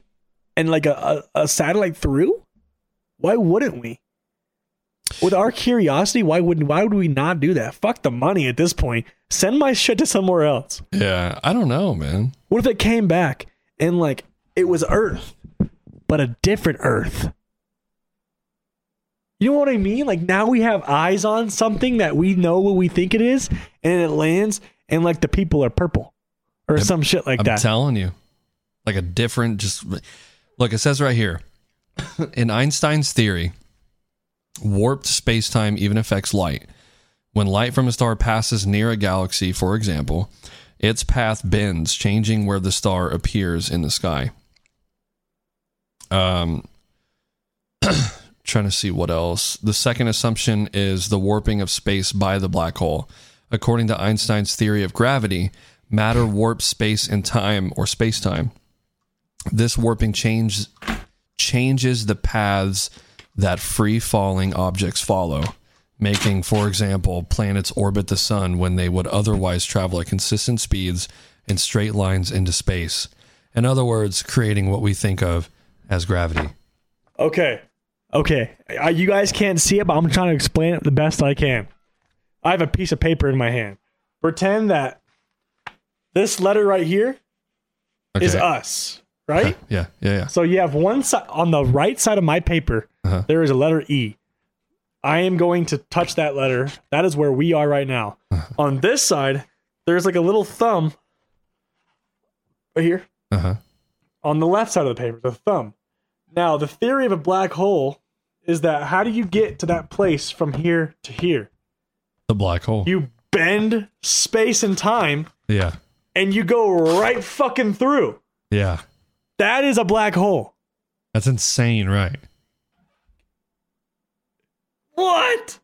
and like a, a, a satellite through? Why wouldn't we? With our curiosity, why wouldn't? Why would we not do that? Fuck the money at this point. Send my shit to somewhere else. Yeah, I don't know, man. What if it came back and like it was Earth, but a different Earth? You know what I mean? Like now we have eyes on something that we know what we think it is, and it lands, and like the people are purple or some shit like that. I'm telling you, like a different. Just look. It says right here, <laughs> in Einstein's theory, warped space time even affects light. When light from a star passes near a galaxy, for example, its path bends, changing where the star appears in the sky. Um, <clears throat> trying to see what else. The second assumption is the warping of space by the black hole. According to Einstein's theory of gravity, matter warps space and time or space time. This warping change, changes the paths that free falling objects follow, making, for example, planets orbit the sun when they would otherwise travel at consistent speeds in straight lines into space. In other words, creating what we think of as gravity. Okay. Okay. Uh, you guys can't see it, but I'm trying to explain it the best I can. I have a piece of paper in my hand. Pretend that this letter right here is Okay. us, right? <laughs> Yeah, yeah, yeah. So you have one side on the right side of my paper, Uh-huh. there is a letter E. I am going to touch that letter. That is where we are right now. Uh-huh. On this side, there's like a little thumb right here. Uh huh. on the left side of the paper, the thumb. Now, the theory of a black hole is that how do you get to that place from here to here? The black hole. You bend space and time yeah, and you go right fucking through. yeah. That is a black hole. That's insane, right? What?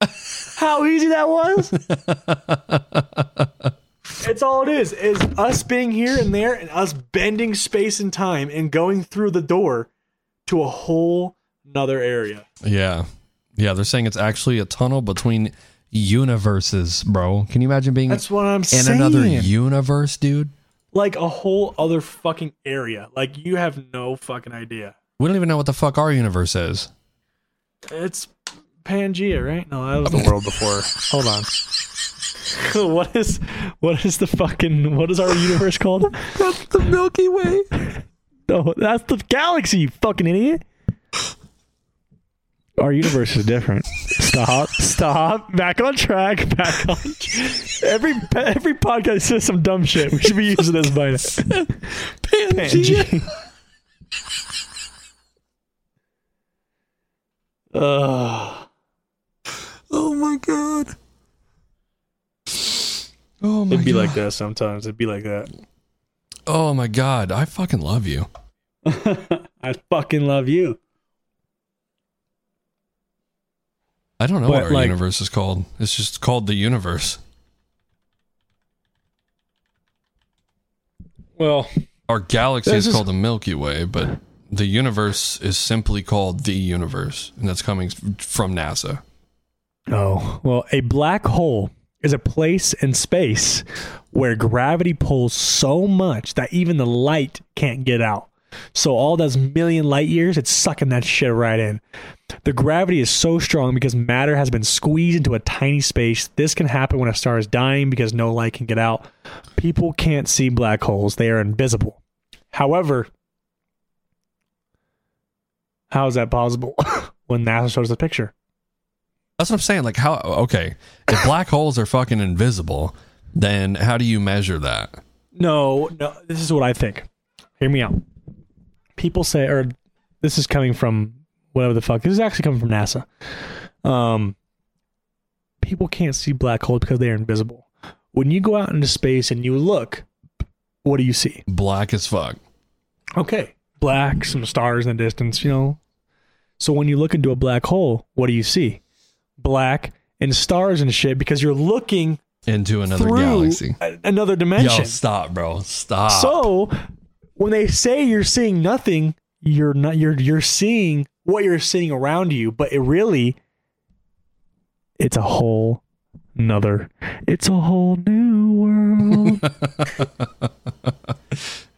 <laughs> How easy that was? <laughs> it's all it is, is us being here and there and us bending space and time and going through the door to a whole nother area. Yeah. Yeah, they're saying it's actually a tunnel between universes, bro. Can you imagine being That's what I'm in saying. another universe, dude? like a whole other fucking area. Like you have no fucking idea. We don't even know what the fuck our universe is. It's Pangea, right? No, that was the <laughs> world before. Hold on. <laughs> what is what is the fucking what is our universe called? That's <laughs> the Milky Way. No, that's the galaxy, you fucking idiot. Our universe is different. Stop. Stop. Back on track. Back on. Track. Every every podcast says some dumb shit. We should be using this by now. Pangea. Ugh. Oh my god. Oh my It'd be god. like that sometimes. It'd be like that. Oh my god. I fucking love you. <laughs> I fucking love you. I don't know But, what our like- universe is called. It's just called the universe. Well, Our galaxy is is- called the Milky Way, but the universe is simply called the universe, and that's coming from NASA. Oh, well, a black hole is a place in space where gravity pulls so much that even the light can't get out. So all those million light years, it's sucking that shit right in. The gravity is so strong because matter has been squeezed into a tiny space. This can happen when a star is dying because no light can get out. People can't see black holes, they are invisible. However, how is that possible <laughs> when NASA shows the picture? That's what I'm saying. Like, how, okay, if black holes are fucking invisible, then how do you measure that? No, no. This is what I think. Hear me out. People say, or this is coming from whatever the fuck. This is actually coming from NASA. Um, people can't see black holes because they are invisible. When you go out into space and you look, what do you see? Black as fuck. Okay, black, some stars in the distance. You know. So when you look into a black hole, what do you see? Black and stars and shit because you're looking Into another galaxy. a- another dimension. Yo, stop, bro. Stop. So when they say you're seeing nothing, you're not you're you're seeing what you're seeing around you, but it really it's a whole another it's a whole new world. <laughs>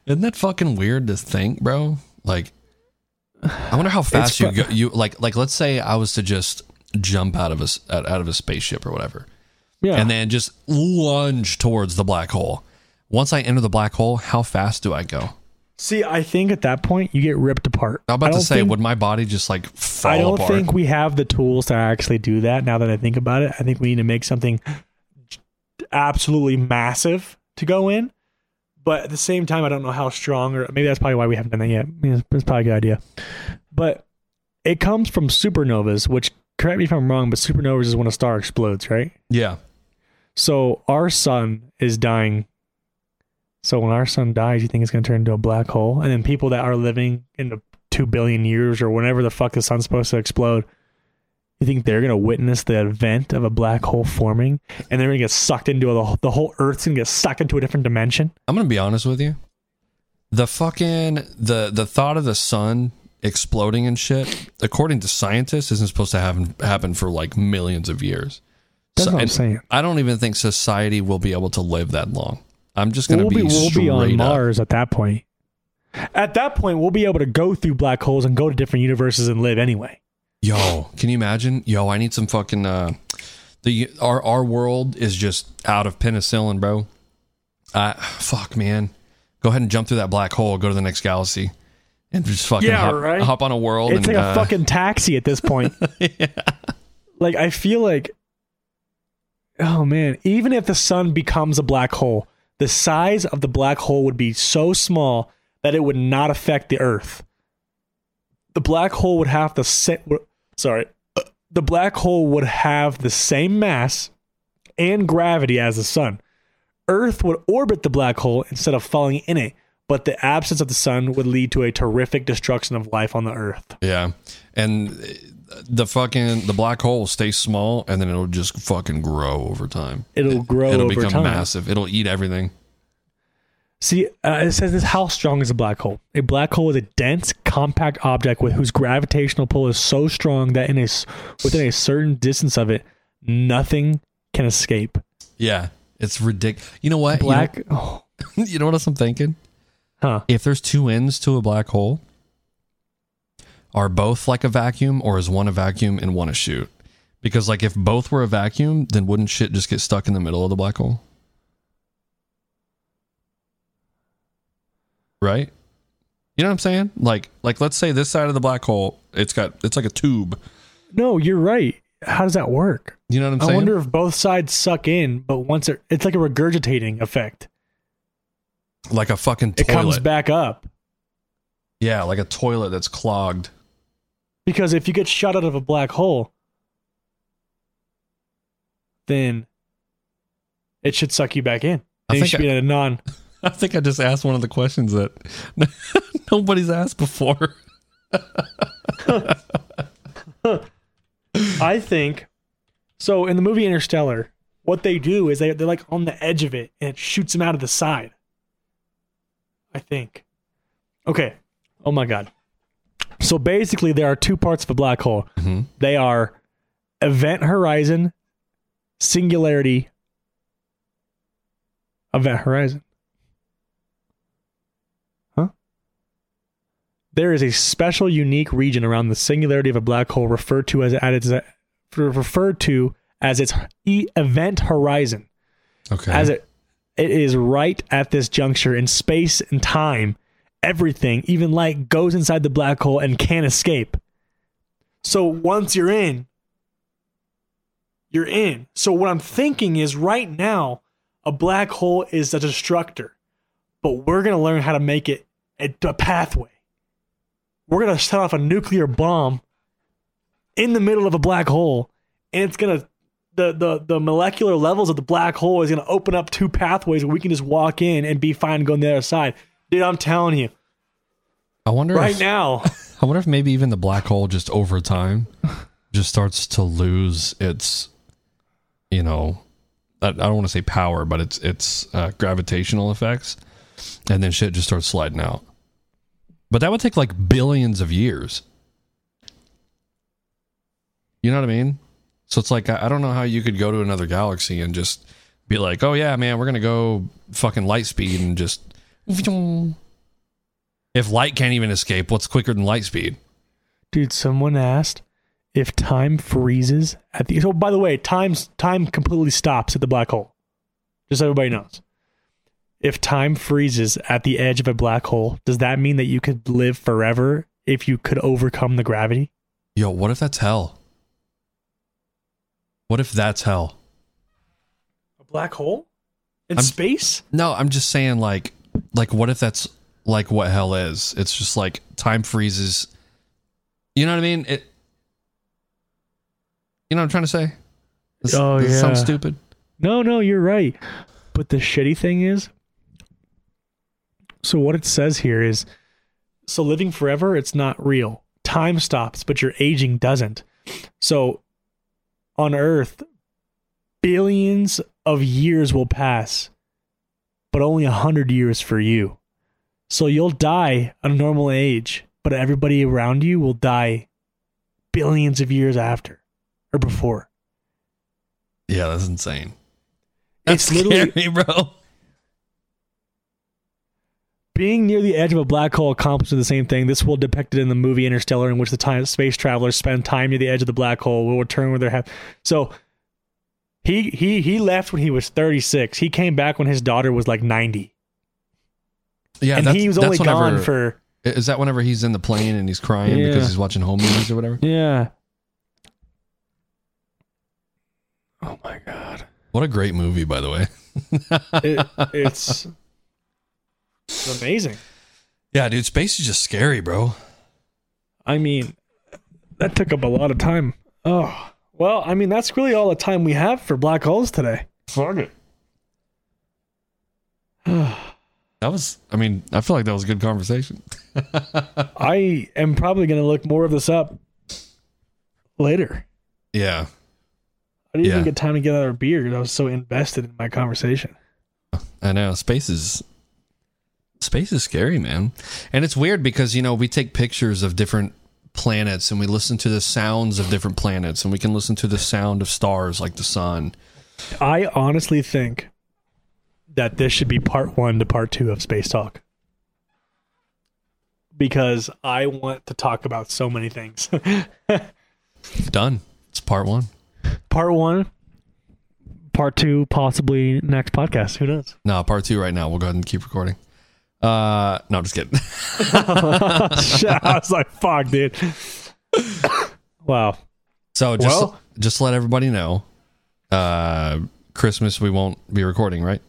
Isn't that fucking weird to think, bro? Like, I wonder how fast you fu- go. You like, like, let's say I was to just jump out of a out of a spaceship or whatever, yeah. and then just lunge towards the black hole. Once I enter the black hole, how fast do I go? See, I think at that point you get ripped apart. I'm I about to say, think- would my body just like fall I don't apart? think we have the tools to actually do that now that I think about it. I think we need to make something absolutely massive to go in. But at the same time, I don't know how strong, or maybe that's probably why we haven't done that yet. I mean, it's, it's probably a good idea. But it comes from supernovas, which, correct me if I'm wrong, but supernovas is when a star explodes, right? yeah, So our sun is dying. So when our sun dies, you think it's going to turn into a black hole, and then people that are living in the two billion years or whenever the fuck the sun's supposed to explode, you think they're gonna witness the event of a black hole forming and they're gonna get sucked into a, the whole Earth's gonna get sucked into a different dimension? I'm gonna be honest with you. The fucking the the thought of the sun exploding and shit, according to scientists, isn't supposed to happen happen for like millions of years. That's So- what I'm saying. I don't even think society will be able to live that long. I'm just gonna we'll be, be, we'll be on up. Mars at that point. At that point, we'll be able to go through black holes and go to different universes and live anyway. Yo, can you imagine? Yo, I need some fucking uh the our our world is just out of penicillin, bro. Uh fuck man. Go ahead and jump through that black hole, go to the next galaxy. And just fucking Yeah, hop, right? hop on a world It's and like a uh, fucking taxi at this point. <laughs> Like I feel like oh man, even if the sun becomes a black hole, the size of the black hole would be so small that it would not affect the earth. The black hole would have the same. sorry, the black hole would have the same mass and gravity as the sun. Earth would orbit the black hole instead of falling in it, but the absence of the sun would lead to a terrific destruction of life on the earth. Yeah. And the fucking the black hole will stay small and then it'll just fucking grow over time. It'll grow It'll over become time. massive. It'll eat everything. See, uh, it says this: how strong is a black hole? A black hole is a dense, compact object with whose gravitational pull is so strong that in a within a certain distance of it, nothing can escape. Yeah. It's ridiculous. You know what? You know- Black, oh, <laughs> you know what else I'm thinking? Huh? if there's two ends to a black hole, are both like a vacuum or is one a vacuum and one a chute? Because like if both were a vacuum, then wouldn't shit just get stuck in the middle of the black hole? Right? You know what I'm saying? Like like let's say this side of the black hole, it's got it's like a tube. No, you're right. How does that work? You know what I'm I saying? I wonder if both sides suck in, but once it, it's like a regurgitating effect. Like a fucking It toilet. comes back up Yeah, like a toilet that's clogged. because if you get shot out of a black hole, then it should suck you back in. I think should be in a non. <laughs> I think I just asked one of the questions that <laughs> nobody's asked before. <laughs> I think so. In the movie Interstellar, what they do is they they're like on the edge of it, and it shoots them out of the side. I think. Okay. Oh my god. So basically, there are two parts of a black hole. Mhm. They are event horizon, singularity. Event horizon. Huh? There is a special, unique region around the singularity of a black hole referred to as as its referred to as its event horizon Okay. as it it is right at this juncture in space and time everything even light goes inside the black hole and can't escape. So once you're in you're in. So what i'm thinking is right now a black hole is a destructor but we're going to learn how to make it a, a pathway. We're going to set off a nuclear bomb in the middle of a black hole and it's going to the, the the molecular levels of the black hole is going to open up two pathways where we can just walk in and be fine and go on the other side. Dude, I'm telling you, I wonder right if, now, <laughs> I wonder if maybe even the black hole just over time just starts to lose its, you know, I, I don't want to say power, but it's its uh, gravitational effects, and then shit just starts sliding out. But that would take like billions of years. You know what I mean? So it's like I, don't know how you could go to another galaxy and just be like, "Oh yeah, man, we're gonna go fucking light speed and just." If light can't even escape, what's quicker than light speed? dude, someone asked if time freezes at the. So, by the way, time's time completely stops at the black hole. Just so everybody knows. If time freezes at the edge of a black hole, does that mean that you could live forever if you could overcome the gravity? Yo, what if that's hell? What if that's hell? A black hole in I'm- space? No, I'm just saying like like what if that's like what hell is? It's just like time freezes. You know what I mean? It You know what I'm trying to say? Does, Oh, does sound yeah. stupid? No, no, you're right. But the shitty thing is, so what it says here is So living forever, it's not real. Time stops, but your aging doesn't. So on Earth, billions of years will pass, but only a hundred years for you. So you'll die at a normal age, but everybody around you will die billions of years after or before. Yeah, that's insane. That's It's <laughs> literally- scary, bro. Being near the edge of a black hole accomplishes the same thing. This will depicted in the movie Interstellar, in which the time space travelers spend time near the edge of the black hole. Will return where they're have. So he he he left when he was 36. He came back when his daughter was like 90, Yeah, and that's, he was only whenever, gone for Is that whenever he's in the plane and he's crying Yeah. because he's watching home movies or whatever? yeah. Oh my god, What a great movie, by the way. <laughs> it, it's it's amazing. Yeah, dude, space is just scary, bro. I mean, that took up a lot of time. Oh, well, I mean, that's really all the time we have for black holes today. Fuck it. <sighs> That was, I mean, I feel like that was a good conversation. <laughs> I am probably going to look more of this up later. Yeah. I didn't Yeah. even get time to get out of beer because I was so invested in my conversation. I know space is space is scary, man. And it's weird because you know we take pictures of different planets and we listen to the sounds of different planets and we can listen to the sound of stars like the sun. I honestly think that this should be part one to part two of Space Talk. Because I want to talk about so many things. <laughs> Done. It's part one. part one, part two, possibly next podcast. Who knows? No, part two right now. We'll go ahead and keep recording. Uh, no, I'm just kidding. Shit, <laughs> <laughs> I was like, fuck, dude. wow. So just Well- just let everybody know. Uh, Christmas we won't be recording, right?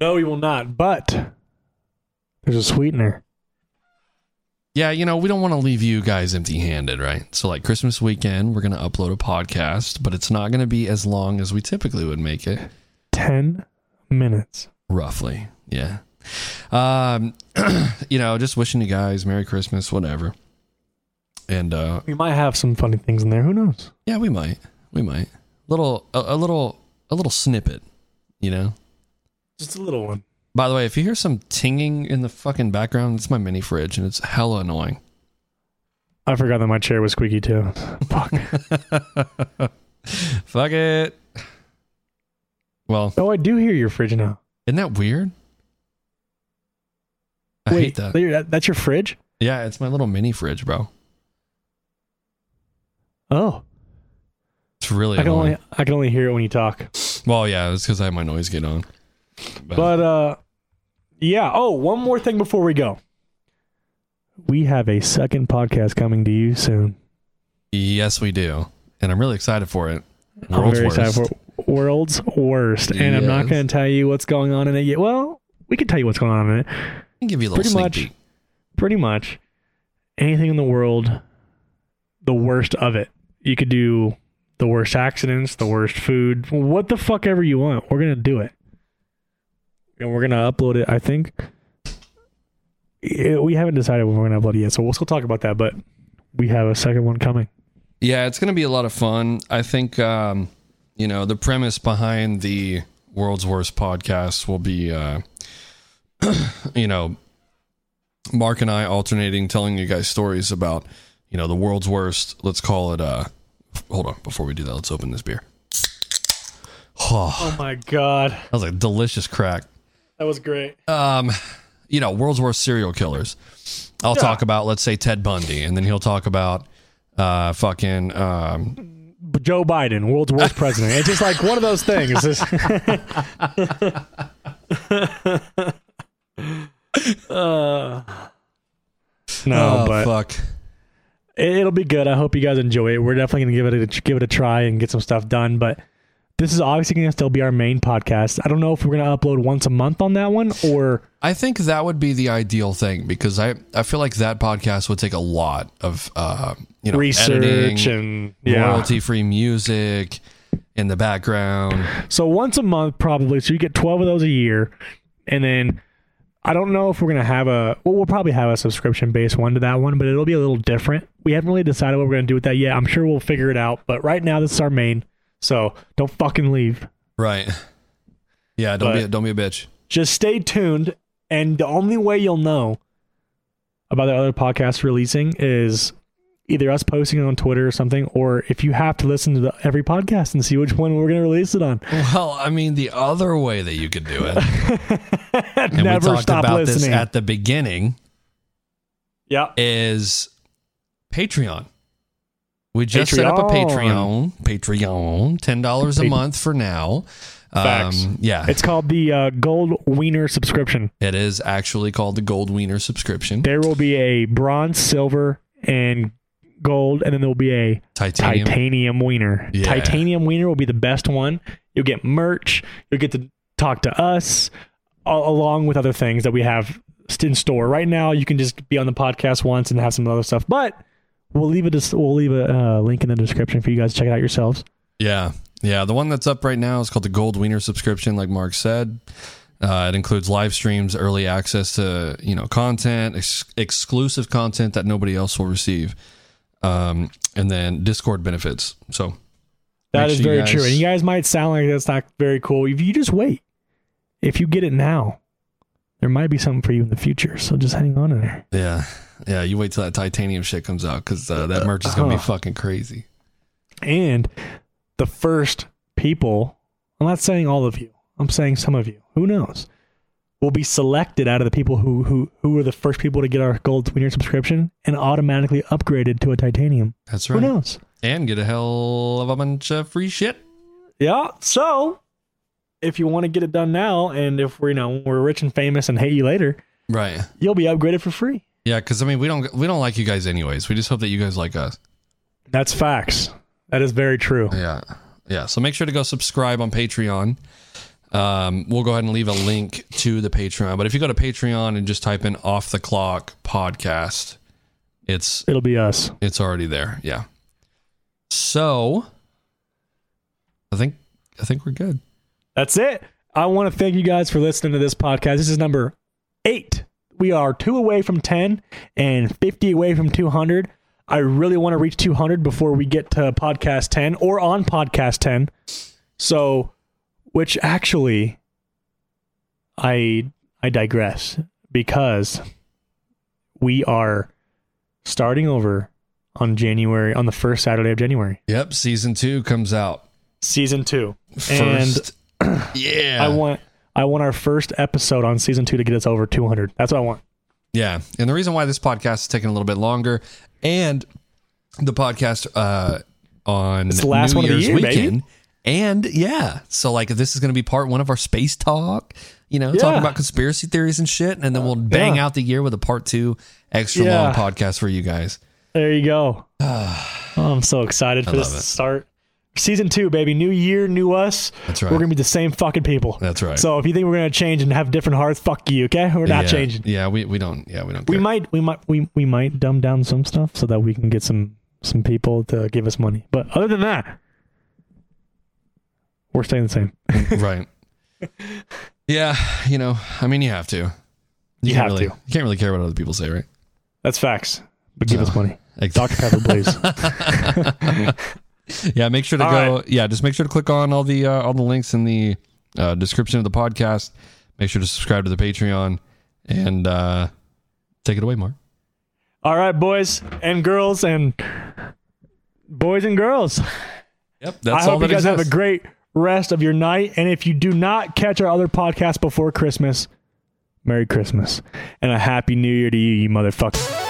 No, we will not. But there's a sweetener. Yeah, you know, we don't want to leave you guys empty handed, right? So, like Christmas weekend, we're going to upload a podcast, but it's not going to be as long as we typically would make it, 10 minutes. roughly. Yeah. Um, <clears throat> you know, just wishing you guys Merry Christmas, whatever. And, uh, We might have some funny things in there. Who knows? yeah, we might. We might. Little, a, a little, a little snippet, you know? Just a little one. By the way, if you hear some tinging in the fucking background, it's my mini fridge and it's hella annoying. I forgot that my chair was squeaky too. Fuck. <laughs> Fuck it. Well, oh, I do hear your fridge now. isn't that weird? I Wait, hate that. that- that's your fridge? Yeah, it's my little mini fridge, bro. Oh, It's really I can annoying. only I can only hear it when you talk. well, yeah, it's because I have my noise gate on. But, But uh yeah, oh, one more thing before we go. We have a second podcast coming to you soon. yes, we do, and I'm really excited for it. I'm World's very worst. excited for World's Worst. And I'm not going to tell you what's going on in it yet. Well, we can tell you what's going on in it. Give you a little Pretty much. peek. Pretty much anything in the world, the worst of it. You could do the worst accidents, the worst food, what the fuck ever you want. We're going to do it. And we're going to upload it, I think. Yeah, we haven't decided when we're going to upload it yet, so we'll still talk about that, but we have a second one coming. Yeah, it's going to be a lot of fun. I think, um, you know, the premise behind the world's worst podcast will be, uh, <clears throat> you know, Mark and I alternating telling you guys stories about, you know, the world's worst. Let's call it, uh, hold on, before we do that, let's open this beer. Oh, Oh my god. that was a delicious crack. That was great. Um, you know, world's worst serial killers. I'll Yeah. talk about, let's say, Ted Bundy, and then he'll talk about, uh, fucking, um, Joe Biden, world's worst <laughs> president. It's just like one of those things. <laughs> <laughs> It's just- Uh, no, oh, but fuck. it- it'll be good. I hope you guys enjoy it. We're definitely gonna give it a, give it a try and get some stuff done. But this is obviously gonna still be our main podcast. I don't know if we're gonna upload once a month on that one or I think that would be the ideal thing because I, I feel like that podcast would take a lot of uh, you know research editing, and yeah. royalty free music in the background. So once a month, probably. So you get 12 of those a year. And then I don't know if we're gonna have a. Well, we'll probably have a subscription based one to that one, but it'll be a little different. We haven't really decided what we're gonna do with that yet. I'm sure we'll figure it out. But right now, this is our main. So don't fucking leave. Right. <laughs> Yeah, don't be a, don't be a bitch. Just stay tuned. And the only way you'll know about the other podcast releasing is either us posting it on Twitter or something, or if you have to listen to the, every podcast and see which one we're gonna release it on. Well, I mean, the other way that you could do it, <laughs> and Never we talked stop about listening. this at the beginning, yeah. is Patreon. We just set up a Patreon. Patreon. Patreon, ten dollars a month for now. Facts. Um, yeah, It's called the uh, Gold Wiener subscription. it is actually called the Gold Wiener subscription. There will be a bronze, silver, and gold, and then there will be a Titanium. titanium wiener. Yeah. Titanium wiener will be the best one. You'll get merch. You'll get to talk to us, a- along with other things that we have in store. Right now, you can just be on the podcast once and have some other stuff, but we'll leave it. We'll leave a uh, link in the description for you guys to check it out yourselves. Yeah. Yeah. The one that's up right now is called the Gold Wiener subscription, like Mark said. Uh, it includes live streams, early access to you know content, ex- exclusive content that nobody else will receive, um, and then Discord benefits. So that is sure very guys- true. And you guys might sound like that's not very cool. If you just wait, if you get it now, there might be something for you in the future. So just hang on in there. Yeah, yeah. You wait till that titanium shit comes out because uh, that merch is gonna be Uh-huh. fucking crazy. And the first people, I'm not saying all of you, I'm saying some of you, who knows, will be selected out of the people who who who were the first people to get our gold tweener subscription and automatically upgraded to a titanium. That's right. Who knows? And get a hell of a bunch of free shit. Yeah. So if you want to get it done now, and if we're you know we're rich and famous and hate you later, Right. you'll be upgraded for free. Yeah, because I mean, we don't we don't like you guys anyways. We just hope that you guys like us. That's facts. That is very true. Yeah. Yeah. So make sure to go subscribe on Patreon. Um, we'll go ahead and leave a link to the Patreon. But if you go to Patreon and just type in off the clock podcast, it's It'll be us. it's already there. Yeah. So I think I think we're good. That's it. I want to thank you guys for listening to this podcast. This is number eight. We are two away from 10 and 50 away from 200. I really want to reach 200 before we get to podcast 10 or on podcast 10. So, which actually, I I digress because we are starting over on January on the first Saturday of January, Yep. Season two comes out season two. first. <clears throat> yeah. I want I want our first episode on season two to get us over 200. That's what I want. Yeah. And the reason why this podcast is taking a little bit longer and the podcast uh, on It's the last New one of the Year's year, baby. And yeah, so like this is going to be part one of our space talk, you know, talking about conspiracy theories and shit. And then we'll bang Yeah. out the year with a part two extra Yeah. long podcast for you guys. There you go. <sighs> oh, I'm so excited for this love to start. Season two, baby. New year, new us. That's right. We're gonna be the same fucking people. That's right. So if you think we're gonna change and have different hearts, fuck you. Okay, we're not yeah. changing. Yeah, we, we don't. Yeah, we don't. We might, we might, we we might dumb down some stuff so that we can get some some people to give us money. But other than that, we're staying the same. <laughs> right. Yeah, you know, I mean, you have to. You can't have really, to. You can't really care what other people say, right? That's facts. But give No. us money. <laughs> Exactly. Dr Pepper, please. <laughs> yeah make sure to All go right. yeah just make sure to click on all the uh, all the links in the uh, description of the podcast make sure to subscribe to the patreon and uh take it away mark All right, boys and girls and boys and girls. yep I all hope you that guys have a great rest of your night. And if you do not catch our other podcast before Christmas, Merry Christmas and a Happy New Year to you, you motherfucker.